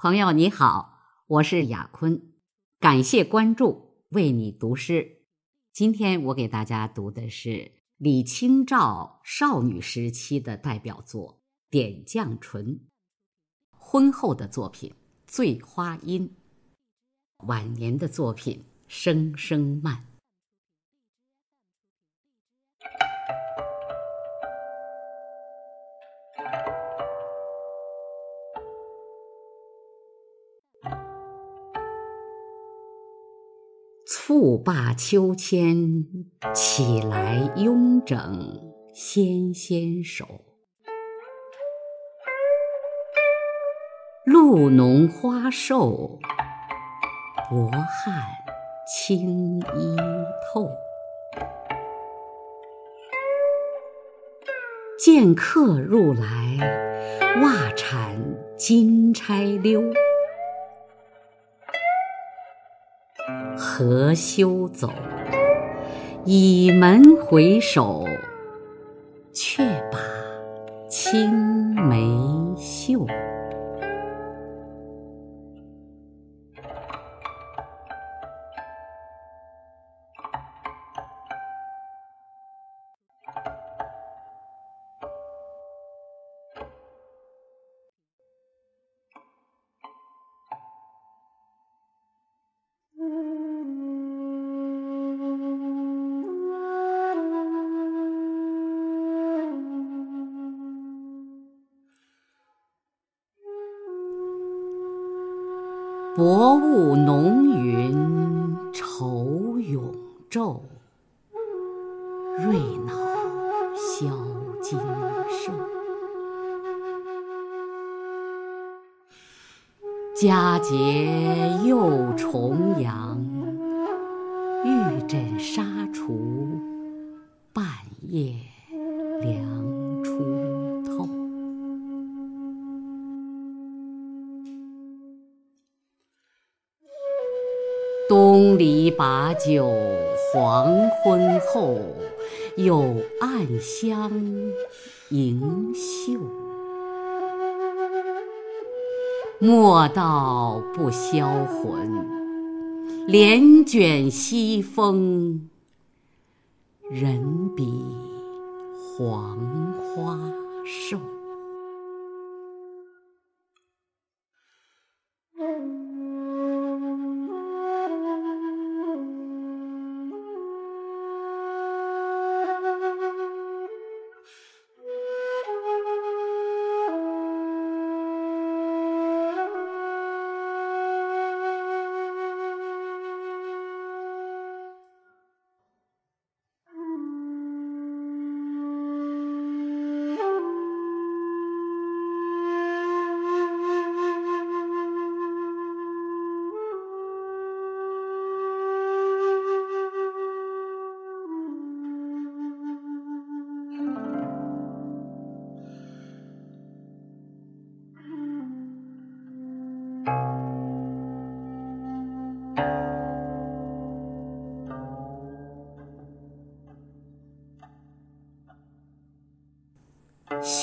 朋友你好，我是雅坤，感谢关注，为你读诗。今天我给大家读的是李清照少女时期的代表作《点绛唇》，婚后的作品《醉花阴》，晚年的作品《声声慢》。复罢秋千，起来慵整纤纤手。露浓花瘦，薄汗轻衣透。见客入来，袜铲金钗溜。何羞走？倚门回首，却把青梅嗅。薄雾浓云愁永昼，瑞脑消金兽。佳节又重阳，玉枕纱厨，半夜东篱把酒黄昏后，有暗香盈袖。莫道不销魂，帘卷西风，人比黄花瘦。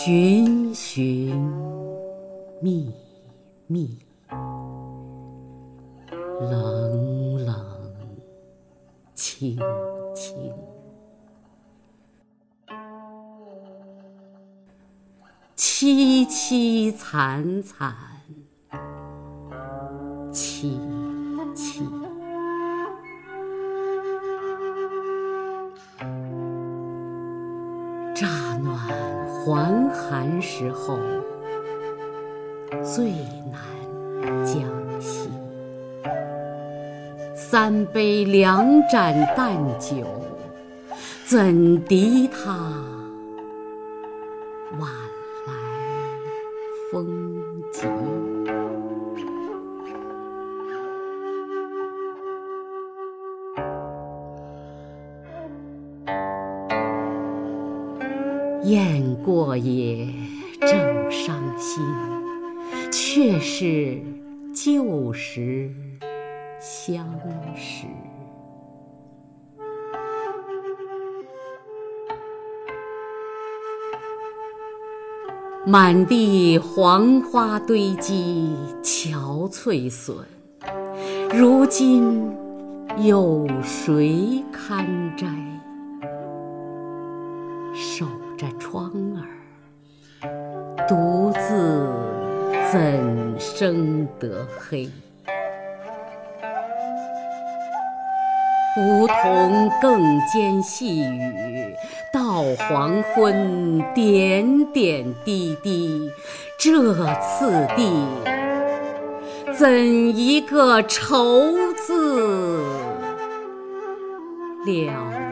寻寻觅觅，冷冷清清，凄凄惨惨，凄凄。乍暖还寒时候，最难将息。三杯两盏淡酒，怎敌他晚来风急？雁过也，正伤心，却是旧时相识。满地黄花堆积，憔悴损。如今有谁堪摘？手着窗儿，独自怎生得黑？梧桐更兼细雨，到黄昏点点滴滴。这次第，怎一个愁字了